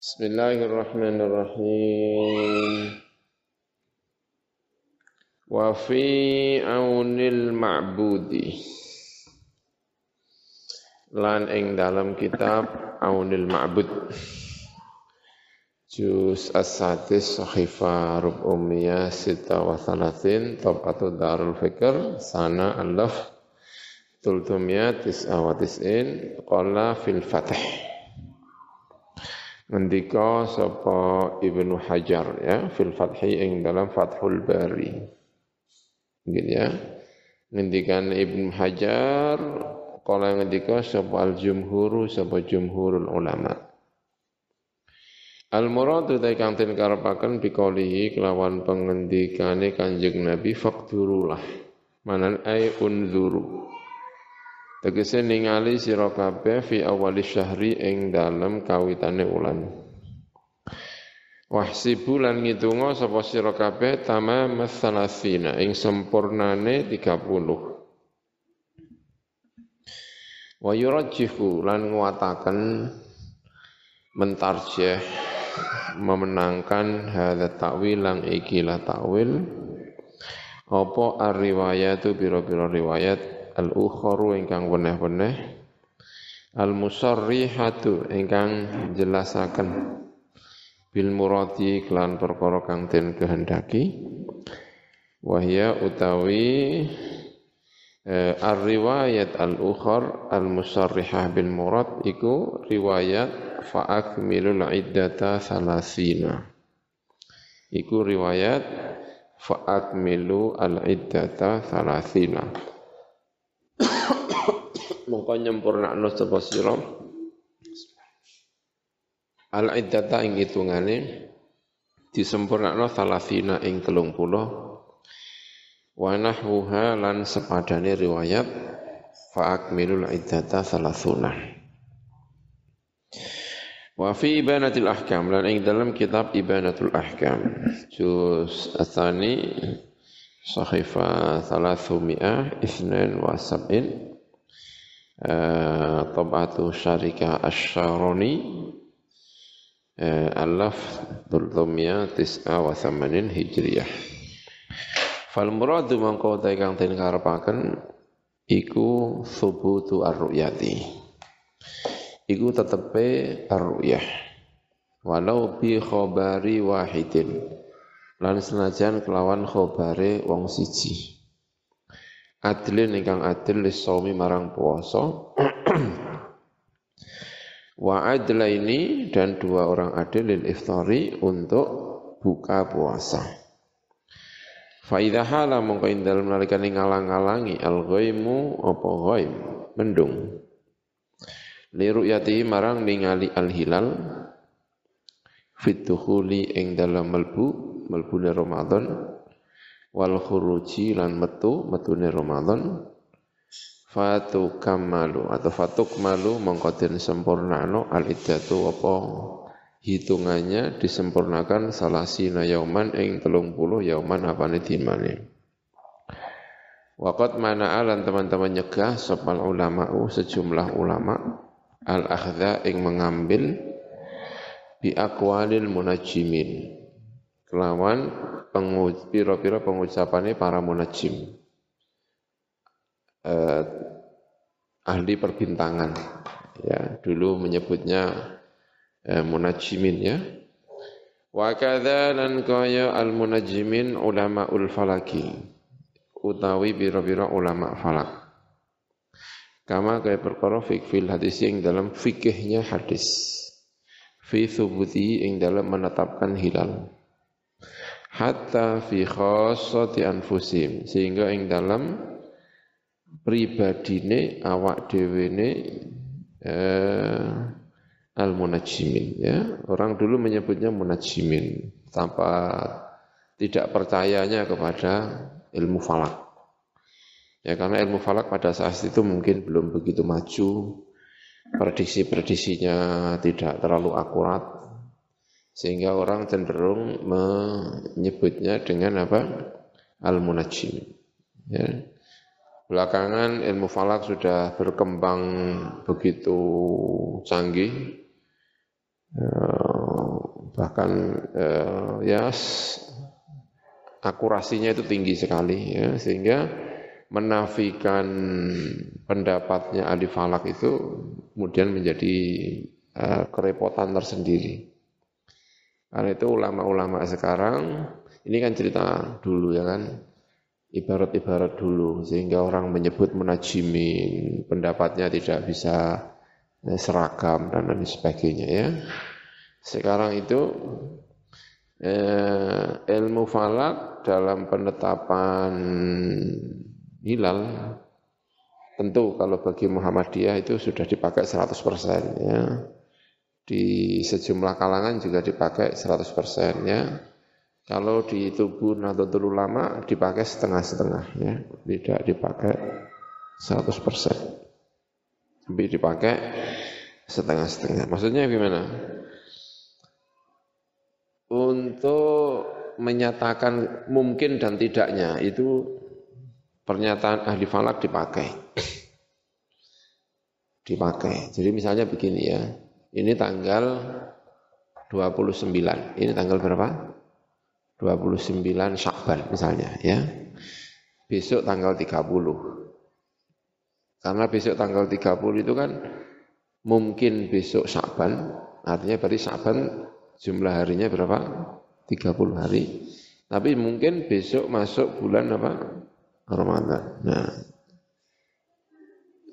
Bismillahirrahmanirrahim. Wa fi aunil ma'budi. Lan ing dalam kitab Aunil Ma'bud. Juz as-sadis sahifa rub umiyah sita wa thalathin tabatu darul fikr sana alaf tultumiyah tis'a wa tis'in qala fil fatih ngendika sapa Ibnu Hajar ya fil fathi ing dalam Fathul Bari gitu ya ngendikan Ibnu Hajar kala ngendika sapa al jumhuru sapa jumhurul ulama Al muradu ta kang den karepaken bikolihi kelawan pengendikane Kanjeng Nabi fakturulah. Manan ai unzuru. Tegese ningali sira kabeh fi awali syahri ing dalem kawitane ulan. Wahsibu lan ngitunga sapa sira kabeh tamam salasina ing sempurnane 30. Wa yurajjihu lan nguataken mentarjeh memenangkan hadza takwil lang ikilah takwil apa ar-riwayatu biro-biro riwayat al-ukharu ingkang weneh-weneh al-musarrihatu ingkang jelasaken bil muradi kelan perkara kang den kehendaki wahya utawi eh, ar-riwayat al-ukhar al-musarrihah bil murad iku riwayat fa'akmilul iddata salasina. Iku riwayat fa'akmilu al iddata salasina. Mongko nyempurnakno sapa sira. Al iddata ing hitungane disempurnakno salasina ing 30 wa nahwuha lan sepadane riwayat fa'akmilul iddata salasuna. Wa fi ibanatil ahkam lan ing dalam kitab ibanatul ahkam. Juz asani sahifa thalathumiyah isnan wa sab'in. Uh, tabatu syarika asyaroni. Uh, alaf dultumiyah tis'a wa thamanin hijriyah. Fal muradu mangkau kang den karepaken iku thubutu ar-ru'yati. Iku tetepe ar-ru'yah. Walau bi khabari wahidin lan senajan kelawan khabare wong siji. Adlin ingkang adil lisaumi marang puasa. Wa adlaini dan dua orang adil lil iftari untuk buka puasa. Fa idza hala mongko indal nalikane ngalang-alangi al-ghaimu apa ghaim mendung. Liru'yati marang ningali fituhuli ing dalam melbu melbune Ramadan wal khuruji lan metu metune Ramadan. Fatu kamalu atau fatuk malu mongko den sempurnano al iddatu apa? Hitungannya disempurnakan salasina yauman ing telung puluh yauman apane dimane. Waqat mana alan teman-teman nyegah sopal ulama'u sejumlah ulama' al-akhdha ing mengambil bi aqwalil munajimin. Kelawan penguj pira-pira pengucapane para munajim. Eh, ahli perbintangan. Ya dulu menyebutnya eh, munajimin ya. Wa kadza kaya al munajimin ulama ul falaki. Utawi pira-pira ulama falak. Kama kaya perkara fikfil hadis yang dalam fikihnya hadis. Fi thubuti yang dalam menetapkan hilal. Hatta fi khassati anfusim. Sehingga yang dalam pribadine awak dewene eh, al munajimin ya orang dulu menyebutnya munajimin tanpa tidak percayanya kepada ilmu falak Ya karena ilmu falak pada saat itu mungkin belum begitu maju, prediksi-prediksinya tidak terlalu akurat, sehingga orang cenderung menyebutnya dengan apa? Al-Munajjim. Ya. Belakangan ilmu falak sudah berkembang begitu canggih, eh, bahkan eh, ya akurasinya itu tinggi sekali ya sehingga menafikan pendapatnya ahli falak itu kemudian menjadi uh, kerepotan tersendiri. Karena itu ulama-ulama sekarang ini kan cerita dulu ya kan ibarat-ibarat dulu sehingga orang menyebut menajimin pendapatnya tidak bisa eh, seragam dan lain sebagainya ya. Sekarang itu eh, ilmu falak dalam penetapan hilal tentu kalau bagi Muhammadiyah itu sudah dipakai 100% ya. Di sejumlah kalangan juga dipakai 100% ya. Kalau di tubuh Nahdlatul Ulama dipakai setengah-setengah ya, tidak dipakai 100%. Tapi dipakai setengah-setengah. Maksudnya gimana? Untuk menyatakan mungkin dan tidaknya itu pernyataan ahli falak dipakai. dipakai. Jadi misalnya begini ya, ini tanggal 29, ini tanggal berapa? 29 Syakban misalnya ya. Besok tanggal 30. Karena besok tanggal 30 itu kan mungkin besok Syakban, artinya berarti Syakban jumlah harinya berapa? 30 hari. Tapi mungkin besok masuk bulan apa? Ramadan. Nah,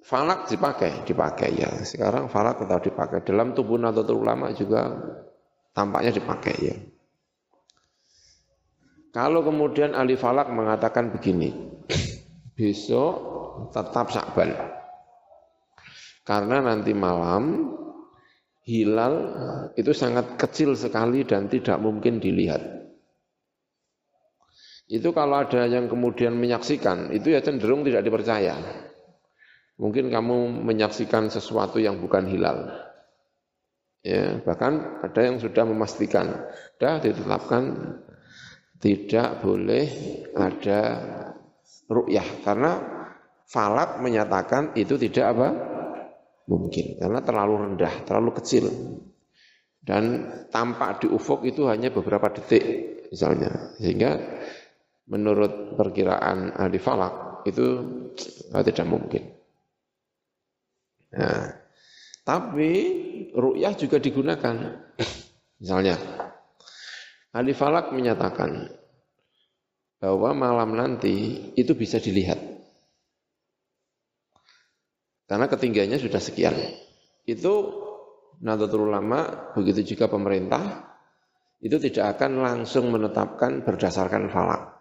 falak dipakai, dipakai ya. Sekarang falak tetap dipakai. Dalam tubuh Nahdlatul Ulama juga tampaknya dipakai ya. Kalau kemudian ahli falak mengatakan begini, besok tetap sakban. Karena nanti malam hilal itu sangat kecil sekali dan tidak mungkin dilihat. Itu kalau ada yang kemudian menyaksikan, itu ya cenderung tidak dipercaya. Mungkin kamu menyaksikan sesuatu yang bukan hilal. Ya, bahkan ada yang sudah memastikan, sudah ditetapkan tidak boleh ada ru'yah karena falak menyatakan itu tidak apa mungkin karena terlalu rendah, terlalu kecil dan tampak di ufuk itu hanya beberapa detik misalnya sehingga menurut perkiraan ahli falak itu tidak mungkin. Nah, tapi ru'yah juga digunakan. Misalnya Ahli falak menyatakan bahwa malam nanti itu bisa dilihat. Karena ketinggiannya sudah sekian. Itu Nahdlatul Ulama, begitu juga pemerintah, itu tidak akan langsung menetapkan berdasarkan falak.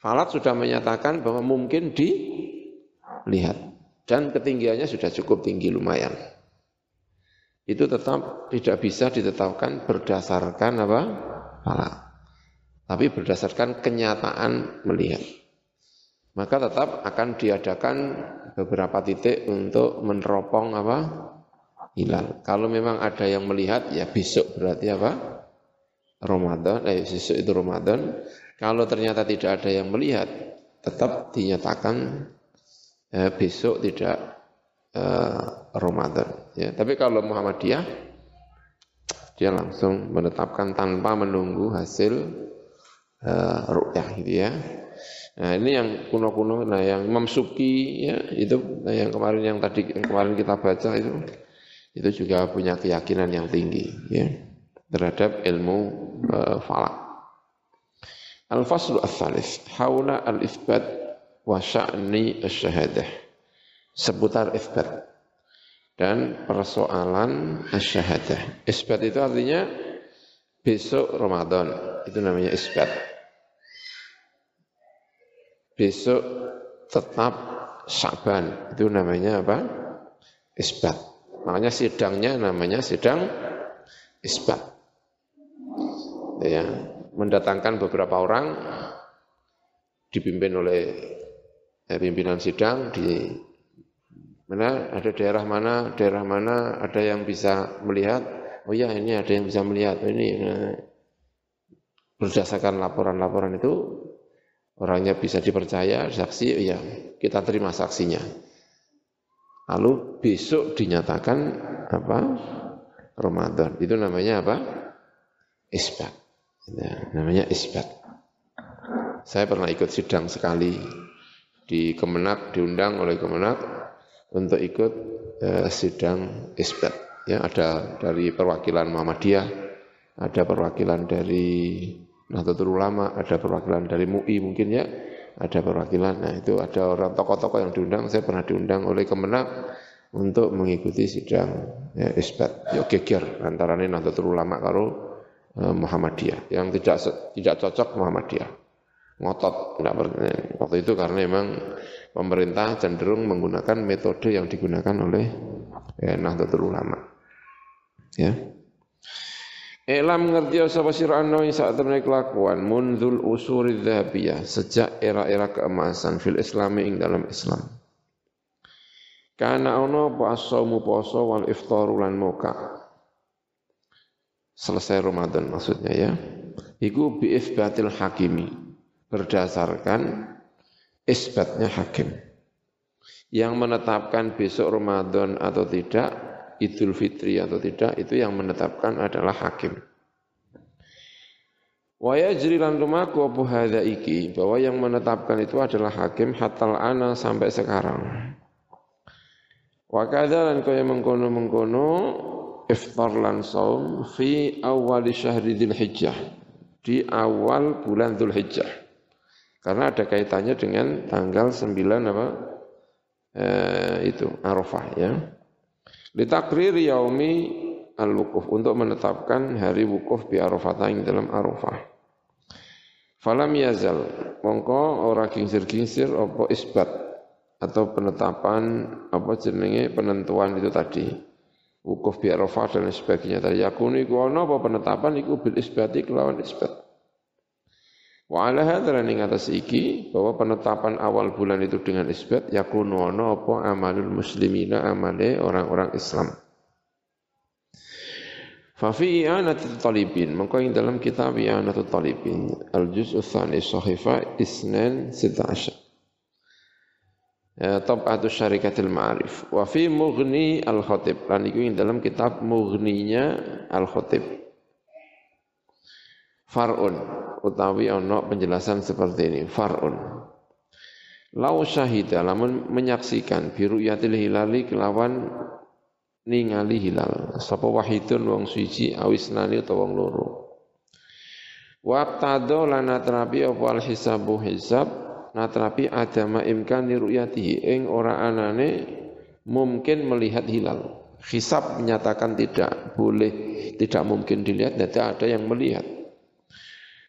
Falak sudah menyatakan bahwa mungkin dilihat. Dan ketinggiannya sudah cukup tinggi lumayan itu tetap tidak bisa ditetapkan berdasarkan apa? Falak. Tapi berdasarkan kenyataan melihat. Maka tetap akan diadakan beberapa titik untuk meneropong apa? Hilal. Kalau memang ada yang melihat ya besok berarti apa? Ramadan, eh besok itu Ramadan. Kalau ternyata tidak ada yang melihat, tetap dinyatakan eh, besok tidak uh, Ramadan. Ya, tapi kalau Muhammadiyah dia langsung menetapkan tanpa menunggu hasil uh, ru'yah gitu ya. Nah ini yang kuno-kuno, nah yang Imam Suki ya itu nah yang kemarin yang tadi yang kemarin kita baca itu itu juga punya keyakinan yang tinggi ya terhadap ilmu uh, falak. Al-faslu al-thalith, haula al-ithbat wa sya'ni al-syahadah seputar isbat dan persoalan asyahadah. Isbat itu artinya besok Ramadan, itu namanya isbat. Besok tetap Syaban, itu namanya apa? Isbat. Makanya sidangnya namanya sidang isbat. Ya, mendatangkan beberapa orang dipimpin oleh eh, pimpinan sidang di Mana ada daerah mana, daerah mana ada yang bisa melihat. Oh ya ini ada yang bisa melihat. Oh, ini nah, berdasarkan laporan-laporan itu orangnya bisa dipercaya, saksi, oh ya kita terima saksinya. Lalu besok dinyatakan apa? Ramadan. Itu namanya apa? Isbat. Ya, namanya isbat. Saya pernah ikut sidang sekali di Kemenak, diundang oleh Kemenak untuk ikut eh, sidang isbat. Ya, ada dari perwakilan Muhammadiyah, ada perwakilan dari Nahdlatul Ulama, ada perwakilan dari MUI mungkin ya, ada perwakilan. Nah itu ada orang tokoh-tokoh yang diundang. Saya pernah diundang oleh Kemenak untuk mengikuti sidang ya, isbat. Ya geger antara Nahdlatul Ulama eh, Muhammadiyah yang tidak tidak cocok Muhammadiyah. Ngotot waktu itu karena memang pemerintah cenderung menggunakan metode yang digunakan oleh ya, Nahdlatul Ulama. Ya. Elam ngerti sapa sira ana saat temene kelakuan mundzul usuri dzahabiyah sejak era-era keemasan fil islami ing dalam Islam. Karena ono apa asomu poso wal iftaru lan moka. Selesai Ramadan maksudnya ya. Iku bi ifbatil hakimi berdasarkan isbatnya hakim. Yang menetapkan besok Ramadan atau tidak Idul Fitri atau tidak itu yang menetapkan adalah hakim. Wa yajri lan lumaku apa iki bahwa yang menetapkan itu adalah hakim hatal ana sampai sekarang. Wa kadzalan kaya mengkono-mengkono iftar lan saum fi awal syahri Dzulhijjah di awal bulan Dzulhijjah. Karena ada kaitannya dengan tanggal 9 apa? Eh, itu Arafah ya. Litakrir yaumi al-wukuf untuk menetapkan hari wukuf bi Arafatain dalam Arafah. Falam yazal mongko ora kingsir-kingsir apa isbat atau penetapan apa jenenge penentuan itu tadi. Wukuf bi Arafah dan sebagainya tadi yakunu iku ana apa penetapan iku bil isbati kelawan isbat. Wa ala hadzal ning atas iki bahwa penetapan awal bulan itu dengan isbat yakunu ana apa amalul muslimina amale orang-orang Islam. Fa fi i'anatul talibin mengko ing dalam kitab i'anatul talibin al juz' tsani sahifa isnan 16 ya, Tabatu Syarikatil Ma'arif wa fi mughni al-khatib. Lan iku ing dalam kitab mughninya al-khatib. Far'un. Utawi ana penjelasan seperti ini. Far'un. Lau syahida lamun menyaksikan biru yatil hilali kelawan ningali hilal. Sapa wahidun wong suci awisnani utawa wong loro. Waqtado lana terapi apa al hisabu hisab natrapi adama imkan ru'yatihi ing ora anane mungkin melihat hilal. Hisab menyatakan tidak boleh, tidak mungkin dilihat, tidak ada yang melihat.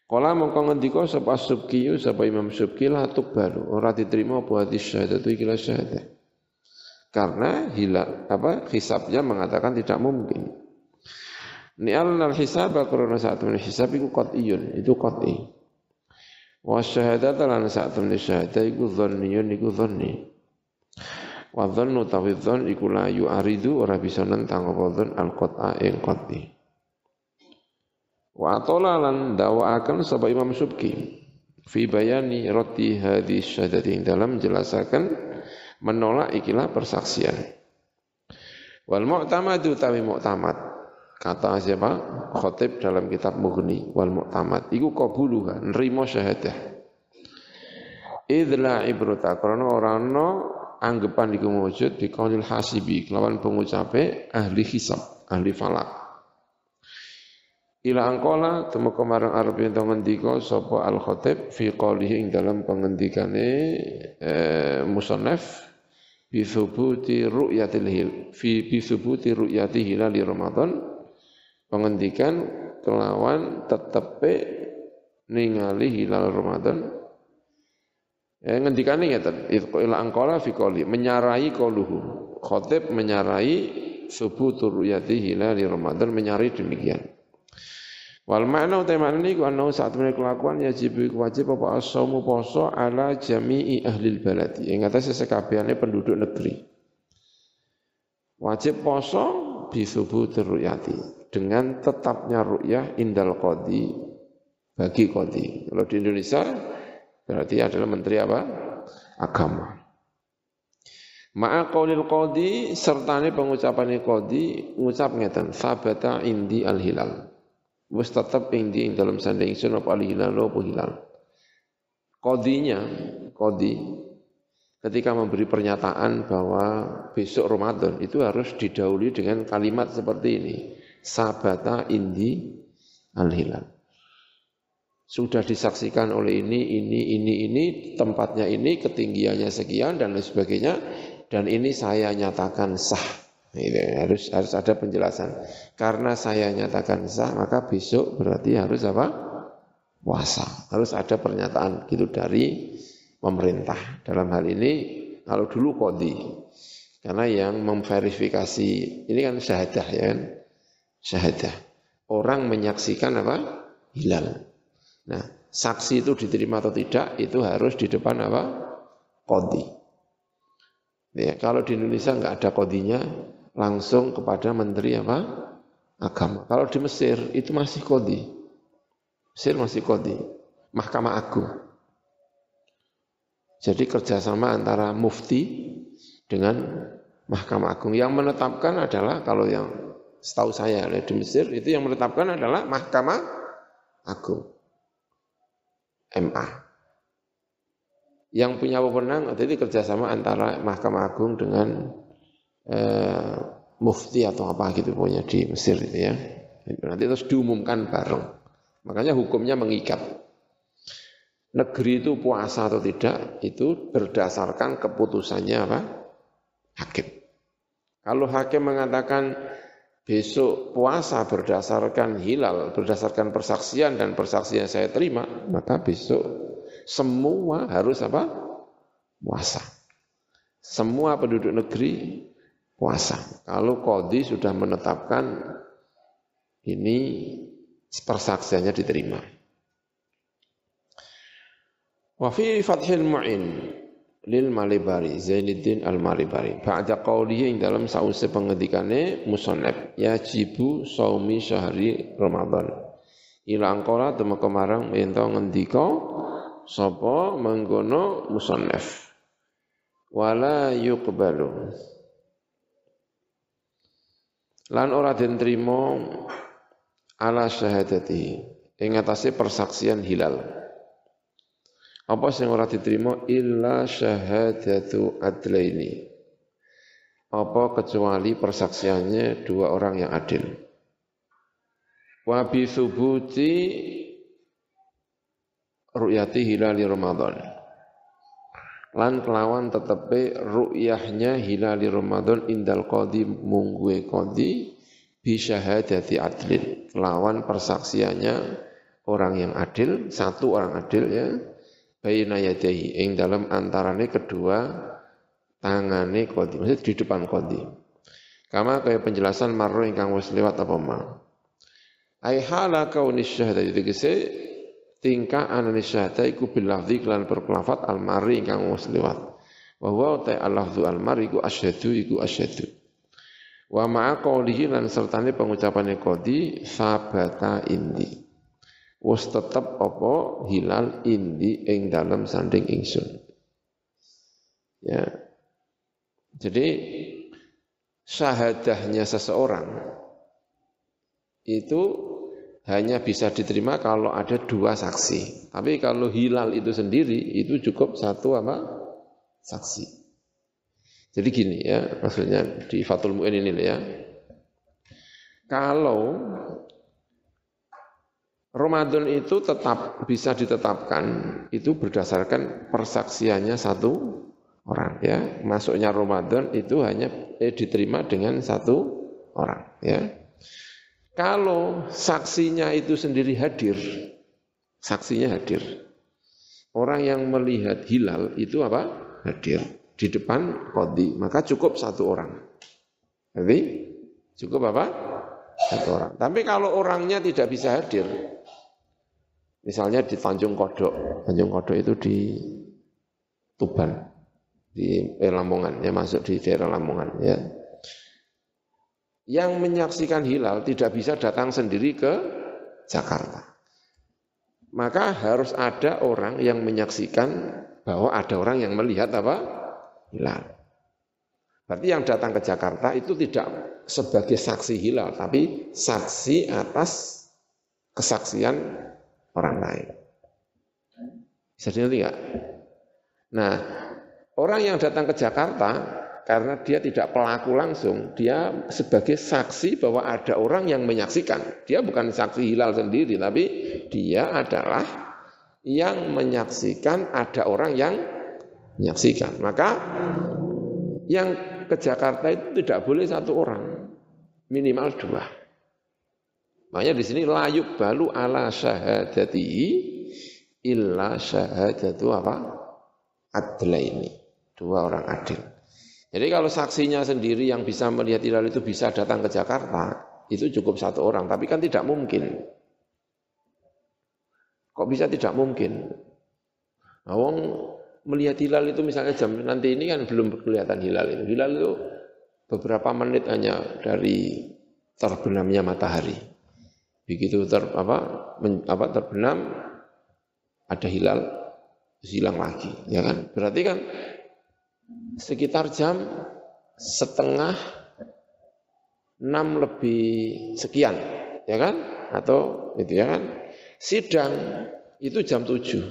Kala mongko ngendika sapa Subki sapa Imam Subki la baru ora diterima apa hadis syahadatu iki la syahadah. Karena hilal apa hisabnya mengatakan tidak mungkin. Ni'al al hisab karena saat hisab iku qat'iyun, itu qat'i. Wa syahadat lan saat min syahadah iku dhanniyun iku dhanni. Wa dhannu tawi dhann iku la yu'aridu ora bisa nentang apa dhann al qat'a ing qat'i. Wa atola dakwakan sapa Imam Subki fi bayani roti hadis syahadati dalam menjelaskan menolak ikilah persaksian. Wal mu'tamadu tawi mu'tamad kata siapa? Khotib dalam kitab Mughni wal mu'tamad iku qabuluha nrimo syahadah. Idla ibrata karena orang no anggapan iku wujud di hasibi kelawan pengucape ahli hisab, ahli falak. Ila angkola temu kemarang Arab yang ngendika sapa al khatib fi qawlihi ing dalam pengendikane eh, musannaf thubuti ru'yatil hil fi bi thubuti ru'yati hilal Ramadan pengendikan kelawan tetepe ningali hilal Ramadan eh, ngendikane ngeten ila angkola fi qawli menyarai qauluhu khatib menyarai thubutu ru'yati hilal Ramadan menyarai demikian Wal makna utai makna ini ku anau saat menika kelakuan ya jibu wajib apa asomu poso ala jami'i ahli baladi. Yang atas sesekabiannya penduduk negeri. Wajib poso bisubu teruyati dengan tetapnya ru'yah indal kodi bagi kodi. Kalau di Indonesia berarti adalah menteri apa? Agama. Ma'a qaulil qadi sertane pengucapan qadi ngucap ngeten sabata indi al hilal. Wis tetep indi dalam sanding ingsun al hilal apa hilal. Qadinya, qadi ketika memberi pernyataan bahwa besok Ramadan itu harus didahului dengan kalimat seperti ini. Sabata indi al hilal. Sudah disaksikan oleh ini, ini, ini, ini, tempatnya ini, ketinggiannya sekian, dan lain sebagainya dan ini saya nyatakan sah. Ini harus harus ada penjelasan. Karena saya nyatakan sah, maka besok berarti harus apa? Puasa. Harus ada pernyataan gitu dari pemerintah. Dalam hal ini kalau dulu kodi. Karena yang memverifikasi ini kan syahadah ya kan? Syahadah. Orang menyaksikan apa? Hilal. Nah, saksi itu diterima atau tidak itu harus di depan apa? Kodi. Ya, kalau di Indonesia nggak ada kodinya, langsung kepada menteri apa? Agama. Kalau di Mesir itu masih kodi. Mesir masih kodi. Mahkamah Agung. Jadi kerjasama antara mufti dengan Mahkamah Agung. Yang menetapkan adalah kalau yang setahu saya di Mesir itu yang menetapkan adalah Mahkamah Agung. MA yang punya wewenang jadi kerjasama antara Mahkamah Agung dengan eh, mufti atau apa gitu punya di Mesir itu ya. Nanti terus diumumkan bareng. Makanya hukumnya mengikat. Negeri itu puasa atau tidak itu berdasarkan keputusannya apa? Hakim. Kalau hakim mengatakan besok puasa berdasarkan hilal, berdasarkan persaksian dan persaksian saya terima, maka besok semua harus apa? Puasa. Semua penduduk negeri puasa. Kalau kodi sudah menetapkan ini persaksiannya diterima. Wa fi Fathil Mu'in lil Malibari Zainuddin Al Malibari ba'da ing dalam sause pengedikane musannaf yajibu saumi syahri Ramadan. Ila angkara temeka marang ento ngendika sapa menggono musannaf. Wala yuqbalu. Lan ora den trima ala syahadati ing atase persaksian hilal apa sing ora diterima illa syahadatu adlaini apa kecuali persaksiannya dua orang yang adil wa bi thubuti ru'yati hilali Ramadan. Lan kelawan tetepe ru'yahnya hilali Ramadan indal qadi mungguwe qadi bi syahadati adlin. Kelawan persaksiannya orang yang adil, satu orang adil ya, baina yadahi ing dalam antarane kedua tangane qadi. Maksud di depan qadi. Kama kaya penjelasan marro ingkang wis lewat apa ma. Ai hala kaunis syahadati tegese tingkah anani syahada iku bil lafzi lan berkelafat al mari ingkang wis liwat wa huwa ta al lafzu al mari iku asyhadu iku asyhadu wa ma'a qawlihi lan sertane pengucapane qadi sabata indi wis tetep apa hilal indi ing dalam sanding ingsun ya jadi syahadahnya seseorang itu hanya bisa diterima kalau ada dua saksi. Tapi kalau hilal itu sendiri itu cukup satu apa? Saksi. Jadi gini ya, maksudnya di Fatul Mu'in ini ya. Kalau Ramadan itu tetap bisa ditetapkan itu berdasarkan persaksiannya satu orang ya. Masuknya Ramadan itu hanya eh, diterima dengan satu orang ya. Kalau saksinya itu sendiri hadir, saksinya hadir. Orang yang melihat hilal itu apa? Hadir di depan kodi, maka cukup satu orang. Jadi cukup apa? Satu orang. Tapi kalau orangnya tidak bisa hadir, misalnya di Tanjung Kodok, Tanjung Kodok itu di Tuban, di eh, Lamongan, ya masuk di daerah Lamongan, ya yang menyaksikan hilal tidak bisa datang sendiri ke Jakarta. Maka harus ada orang yang menyaksikan bahwa ada orang yang melihat apa? Hilal. Berarti yang datang ke Jakarta itu tidak sebagai saksi hilal, tapi saksi atas kesaksian orang lain. Bisa enggak? Nah, orang yang datang ke Jakarta karena dia tidak pelaku langsung, dia sebagai saksi bahwa ada orang yang menyaksikan. Dia bukan saksi hilal sendiri, tapi dia adalah yang menyaksikan ada orang yang menyaksikan. Maka yang ke Jakarta itu tidak boleh satu orang, minimal dua. Makanya di sini layuk balu ala syahadati illa syahadatu apa? ini Dua orang adil. Jadi kalau saksinya sendiri yang bisa melihat hilal itu bisa datang ke Jakarta, itu cukup satu orang. Tapi kan tidak mungkin. Kok bisa tidak mungkin? Nah, melihat hilal itu misalnya jam nanti ini kan belum kelihatan hilal itu. Hilal itu beberapa menit hanya dari terbenamnya matahari. Begitu ter, apa, men, apa terbenam ada hilal hilang lagi, ya kan? Berarti kan sekitar jam setengah enam lebih sekian, ya kan? Atau itu ya kan? Sidang itu jam tujuh.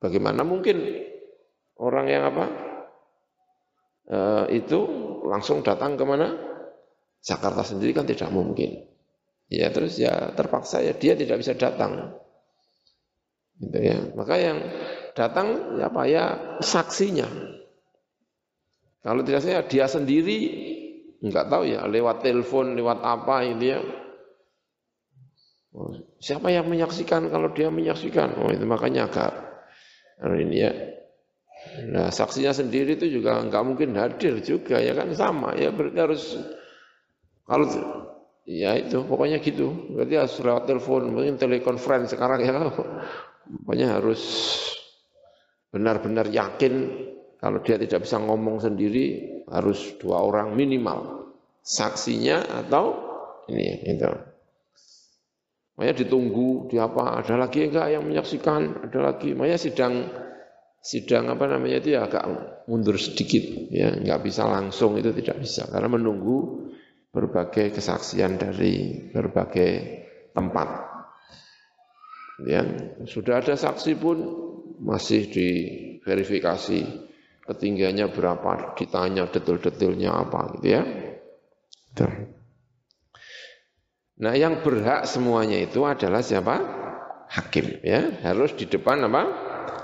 Bagaimana mungkin orang yang apa e, itu langsung datang ke mana Jakarta sendiri kan tidak mungkin ya terus ya terpaksa ya dia tidak bisa datang. Gitu ya. Maka yang datang ya apa ya saksinya. Kalau tidak saya dia sendiri nggak tahu ya lewat telepon lewat apa ini ya. Oh, siapa yang menyaksikan kalau dia menyaksikan? Oh itu makanya agak ini ya. Nah saksinya sendiri itu juga nggak mungkin hadir juga ya kan sama ya berarti harus kalau ya itu. Pokoknya gitu. Berarti harus lewat telepon. Mungkin telekonferensi sekarang ya. Pokoknya harus benar-benar yakin kalau dia tidak bisa ngomong sendiri harus dua orang minimal. Saksinya atau ini itu Makanya ditunggu di apa ada lagi enggak yang menyaksikan? Ada lagi. Makanya sidang sidang apa namanya itu ya agak mundur sedikit ya. Nggak bisa langsung itu tidak bisa. Karena menunggu berbagai kesaksian dari berbagai tempat ya sudah ada saksi pun masih diverifikasi ketinggiannya berapa ditanya detail-detailnya apa gitu ya Nah, yang berhak semuanya itu adalah siapa? Hakim ya, harus di depan apa?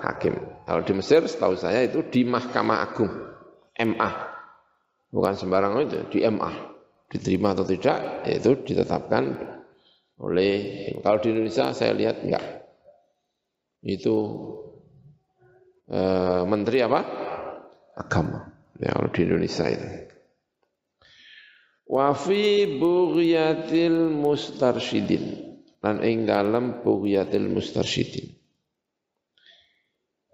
Hakim. Kalau di Mesir setahu saya itu di Mahkamah Agung, MA. Bukan sembarang itu, di MA. Diterima atau tidak, itu ditetapkan oleh, kalau di Indonesia saya lihat enggak. Itu eh, Menteri apa? Agama. Ya, kalau di Indonesia itu. Wa fi bughyatil mustarsyidin. Lan ing dalam bughyatil mustarsyidin.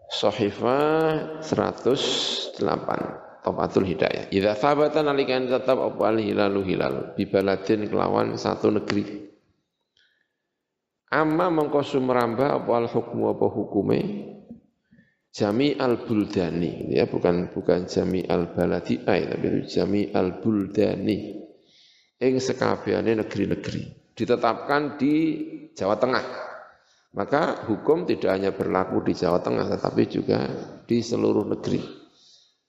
Sahifah 108 Topatul Hidayah. Idza sabata nalikan tetap apa al hilalu hilal? Bi baladin kelawan satu negeri. Amma mengko sumramba apa al hukmu apa hukume? Jami al buldani. Ya bukan bukan jami al baladi tapi jami al buldani. Ing sekabehane negeri-negeri. Ditetapkan di Jawa Tengah. Maka hukum tidak hanya berlaku di Jawa Tengah tetapi juga di seluruh negeri.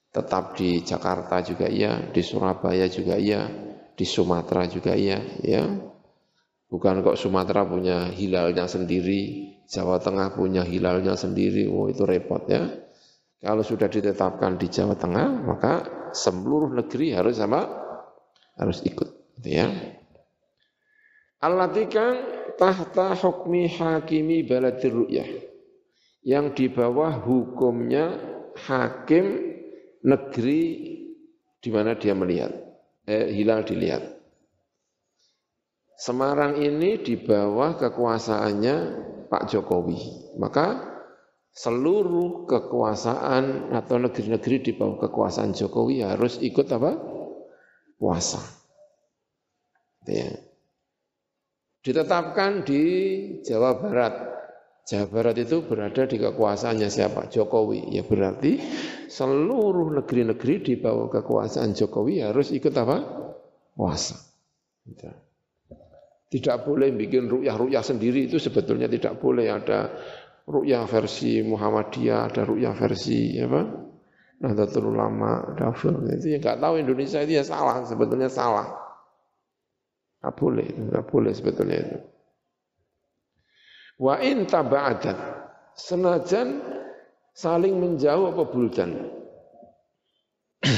Tetap di Jakarta juga iya, di Surabaya juga iya, di Sumatera juga iya, ya. Bukan kok Sumatera punya hilalnya sendiri, Jawa Tengah punya hilalnya sendiri, oh itu repot ya. Kalau sudah ditetapkan di Jawa Tengah, maka seluruh negeri harus sama harus ikut, gitu ya. Allatikang tahta hukmi hakimi baladir ru'yah yang di bawah hukumnya hakim negeri di mana dia melihat eh, hilal dilihat. Semarang ini di bawah kekuasaannya Pak Jokowi. Maka seluruh kekuasaan atau negeri-negeri di bawah kekuasaan Jokowi harus ikut apa? Puasa. Ya. Ditetapkan di Jawa Barat. Jawa Barat itu berada di kekuasaannya siapa? Jokowi. Ya berarti seluruh negeri-negeri di bawah kekuasaan Jokowi harus ikut apa? Puasa. Gitu. Tidak boleh bikin rukyah-rukyah sendiri itu sebetulnya tidak boleh ada rukyah versi Muhammadiyah, ada rukyah versi apa? Nahdlatul Ulama, Dafur. Itu yang nggak tahu Indonesia itu ya salah, sebetulnya salah. Nggak boleh, nggak boleh sebetulnya itu. Wa in taba'adat, senajan saling menjauh apa buldan.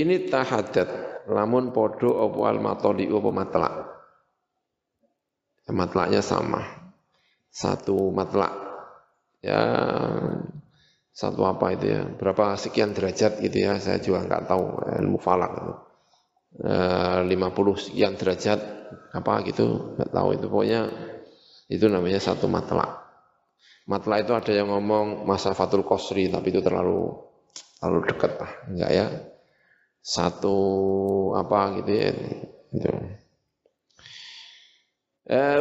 Ini tahadat, lamun podo apa al matoli apa matlak. Ya, matlaknya sama. Satu matlak. Ya satu apa itu ya, berapa sekian derajat gitu ya, saya juga nggak tahu ilmu falak itu. E, 50 sekian derajat apa gitu, nggak tahu itu pokoknya itu namanya satu matlak. Matlak itu ada yang ngomong masa fatul kosri tapi itu terlalu terlalu dekat lah, enggak ya satu apa gitu ya gitu.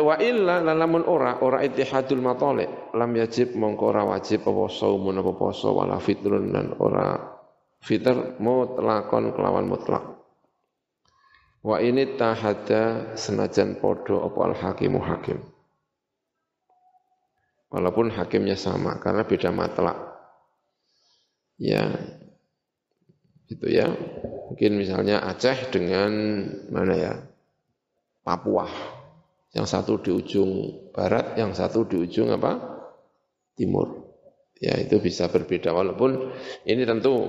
Wa illa lamun ora ora ittihadul matali lam yajib mongko wajib apa saumun apa poso wala fitrun dan ora fitr mutlakon kelawan mutlak. Wa ini tahada senajan podo apa al hakimu hakim. Walaupun hakimnya sama karena beda matlak. Ya, gitu ya. Mungkin misalnya Aceh dengan mana ya? Papua. Yang satu di ujung barat, yang satu di ujung apa? Timur. Ya, itu bisa berbeda walaupun ini tentu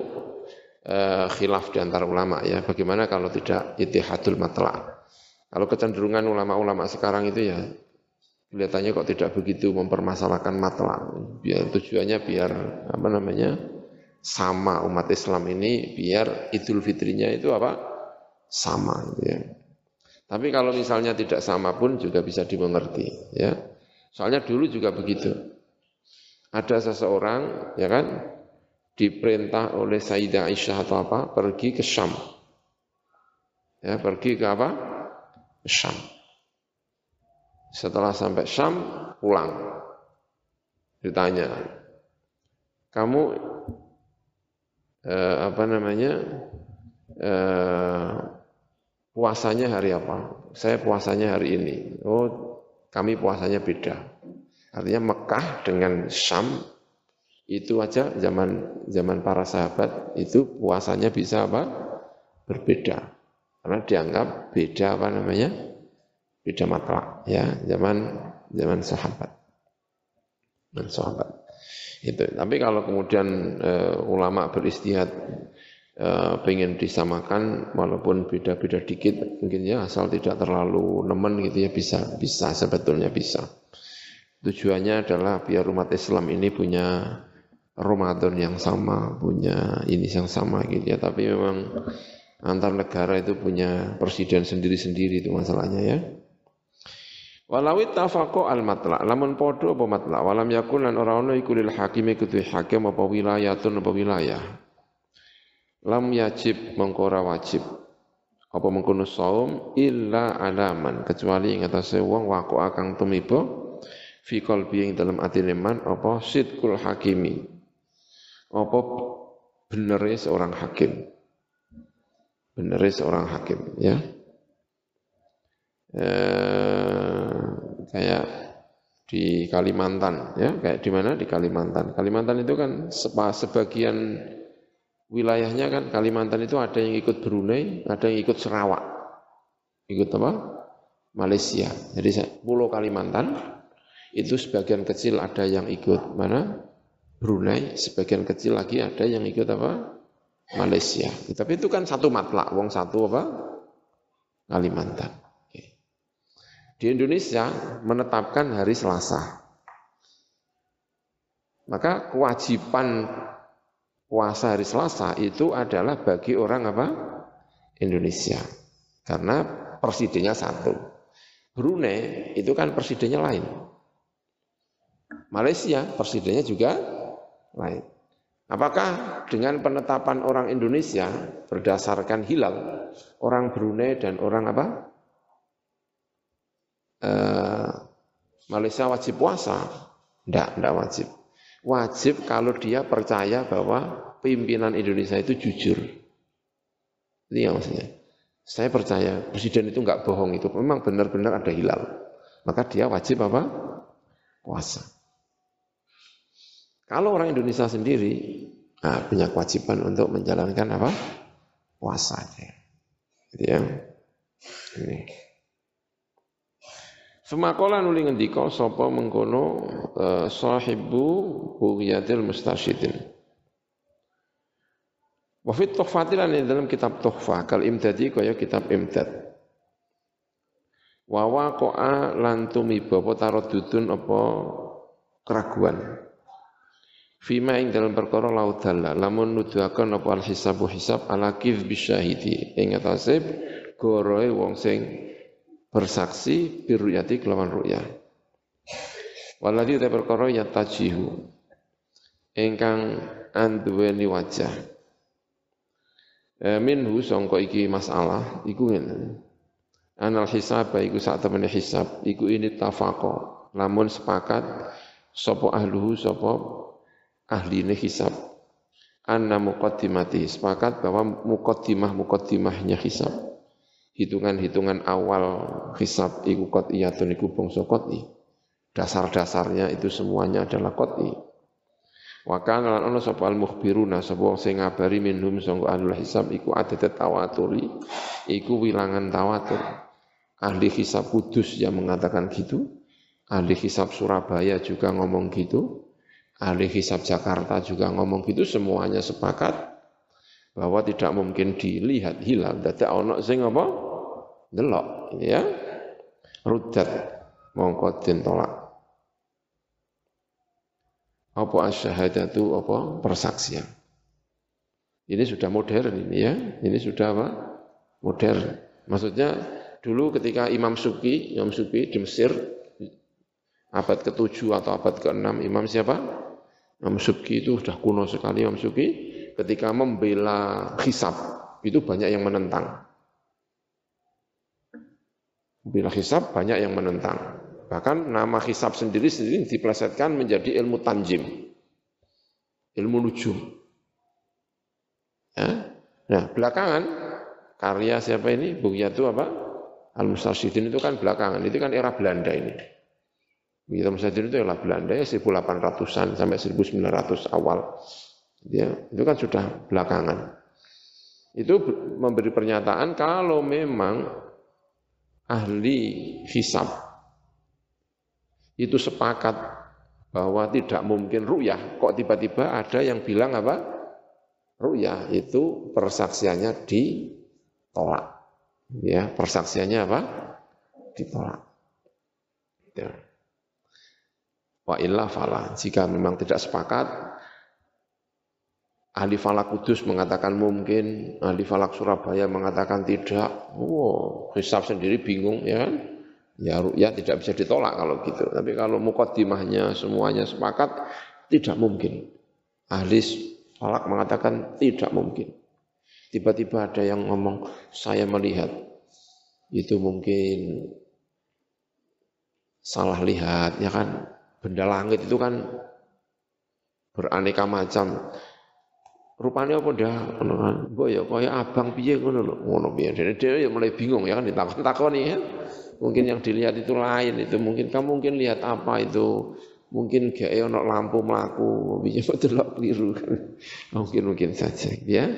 uh, khilaf di antara ulama ya. Bagaimana kalau tidak itihadul matla? Kalau kecenderungan ulama-ulama sekarang itu ya kelihatannya kok tidak begitu mempermasalahkan matla. Biar tujuannya biar apa namanya? sama umat Islam ini biar Idul Fitrinya itu apa? Sama gitu ya. Tapi kalau misalnya tidak sama pun juga bisa dimengerti ya. Soalnya dulu juga begitu. Ada seseorang ya kan diperintah oleh Sayyidah Aisyah atau apa pergi ke Syam. Ya, pergi ke apa? Syam. Setelah sampai Syam pulang. Ditanya, "Kamu eh, apa namanya eh, puasanya hari apa? Saya puasanya hari ini. Oh, kami puasanya beda. Artinya Mekah dengan Syam itu aja zaman zaman para sahabat itu puasanya bisa apa? Berbeda. Karena dianggap beda apa namanya? Beda mata ya, zaman zaman sahabat. Dan sahabat. Itu. Tapi kalau kemudian uh, ulama beristihad uh, pengen disamakan walaupun beda-beda dikit mungkin ya asal tidak terlalu nemen gitu ya bisa bisa sebetulnya bisa. Tujuannya adalah biar umat Islam ini punya Ramadan yang sama, punya ini yang sama gitu ya. Tapi memang antar negara itu punya presiden sendiri-sendiri itu masalahnya ya. Walawi tafaqo al matla, lamun podo apa matla, walam yakun lan ora ono iku lil hakime kudu hakim apa wilayatun apa wilayah. Lam yajib mengkora wajib. Apa mengkono saum illa alaman kecuali ing atase wong wako akang tumiba fi qalbi ing dalam atine man apa sidkul hakimi. Apa benere seorang hakim. Benere seorang hakim ya. Eh, kayak di Kalimantan ya. Kayak di mana? Di Kalimantan. Kalimantan itu kan sebagian wilayahnya kan Kalimantan itu ada yang ikut Brunei ada yang ikut Sarawak. Ikut apa? Malaysia. Jadi pulau Kalimantan itu sebagian kecil ada yang ikut mana? Brunei sebagian kecil lagi ada yang ikut apa? Malaysia. Tapi itu kan satu matlak wong satu apa? Kalimantan di Indonesia menetapkan hari Selasa. Maka kewajiban puasa hari Selasa itu adalah bagi orang apa? Indonesia. Karena presidennya satu. Brunei itu kan presidennya lain. Malaysia presidennya juga lain. Apakah dengan penetapan orang Indonesia berdasarkan hilal, orang Brunei dan orang apa? Eh, Malaysia wajib puasa? Tidak, tidak wajib. wajib kalau dia percaya bahwa pimpinan Indonesia itu jujur. Ini yang maksudnya. Saya percaya presiden itu enggak bohong itu, memang benar-benar ada hilal. Maka dia wajib apa? Puasa. Kalau orang Indonesia sendiri nah, punya kewajiban untuk menjalankan apa? Puasanya. Gitu ya. Ini. Semakola nuli ngendika sapa mengkono uh, sahibu bughyatil mustasyidin. Wa fit tuhfatilan dalam kitab tuhfah kal imdadi kaya kitab imdad. Wa waqa'a lan tumiba apa taradudun apa keraguan. Fima ing dalam perkara laudalla lamun nuduhaken apa al hisabu hisab ala kif bisyahidi ing atase goroe wong sing bersaksi biruyati kelawan ruya. Waladhi te perkara ya tajihu ingkang anduweni wajah. E, minhu sangka iki masalah iku ngene. Anal hisab iku sak temene hisab iku ini tafaqo. Lamun sepakat sapa ahluhu sapa ahline hisab. Anna muqaddimati sepakat bahwa muqaddimah muqaddimahnya hisab hitungan-hitungan awal hisab iku qat'iyatun iku bangsa qat'i. Dasar-dasarnya itu semuanya adalah qat'i. Wa kana lan ana sapa al-mukhbiruna sapa sing ngabari minhum sanggo ahlul hisab iku adat tawaturi iku wilangan tawatur. Ahli hisab Kudus yang mengatakan gitu, ahli hisab Surabaya juga ngomong gitu, ahli hisab Jakarta juga ngomong gitu, semuanya sepakat bahwa tidak mungkin dilihat hilal. Dadi ana sing apa? Delok ya. Rudat. Mongko den tolak. Apa asyhadatu apa persaksian? Ini sudah modern ini ya. Ini sudah apa? Modern. Maksudnya dulu ketika Imam Suki Imam Suki di Mesir abad ke-7 atau abad ke-6 Imam siapa? Imam Suki itu sudah kuno sekali Imam Suki. Ketika membela hisab itu banyak yang menentang Bila hisab banyak yang menentang. Bahkan nama hisab sendiri sendiri diplesetkan menjadi ilmu tanjim. Ilmu nujum. Ya. Nah, belakangan karya siapa ini? itu apa? Al-Mustarsyidin itu kan belakangan, itu kan era Belanda ini. Begitu Mustarsyidin itu era Belanda ya 1800-an sampai 1900 awal. Ya, itu kan sudah belakangan. Itu memberi pernyataan kalau memang ahli hisab itu sepakat bahwa tidak mungkin ruyah. Kok tiba-tiba ada yang bilang apa? Ruyah itu persaksiannya ditolak. Ya, persaksiannya apa? Ditolak. Ya. Wa illa fala. Jika memang tidak sepakat, Ahli falak kudus mengatakan mungkin, ahli falak Surabaya mengatakan tidak. Wow, hisab sendiri bingung ya kan? Ya tidak bisa ditolak kalau gitu. Tapi kalau mukaddimahnya semuanya sepakat, tidak mungkin. Ahli falak mengatakan tidak mungkin. Tiba-tiba ada yang ngomong, saya melihat itu mungkin salah lihat, ya kan? Benda langit itu kan beraneka macam rupanya apa dah ngono kan. Mbok ya kaya abang piye ngono lho. Ngono piye? Dene dhewe ya mulai bingung ya kan ditakon-takoni ya. Mungkin yang dilihat itu lain itu mungkin kamu mungkin lihat apa itu. Mungkin gak ono lampu melaku piye delok keliru. Kan mungkin mungkin saja ya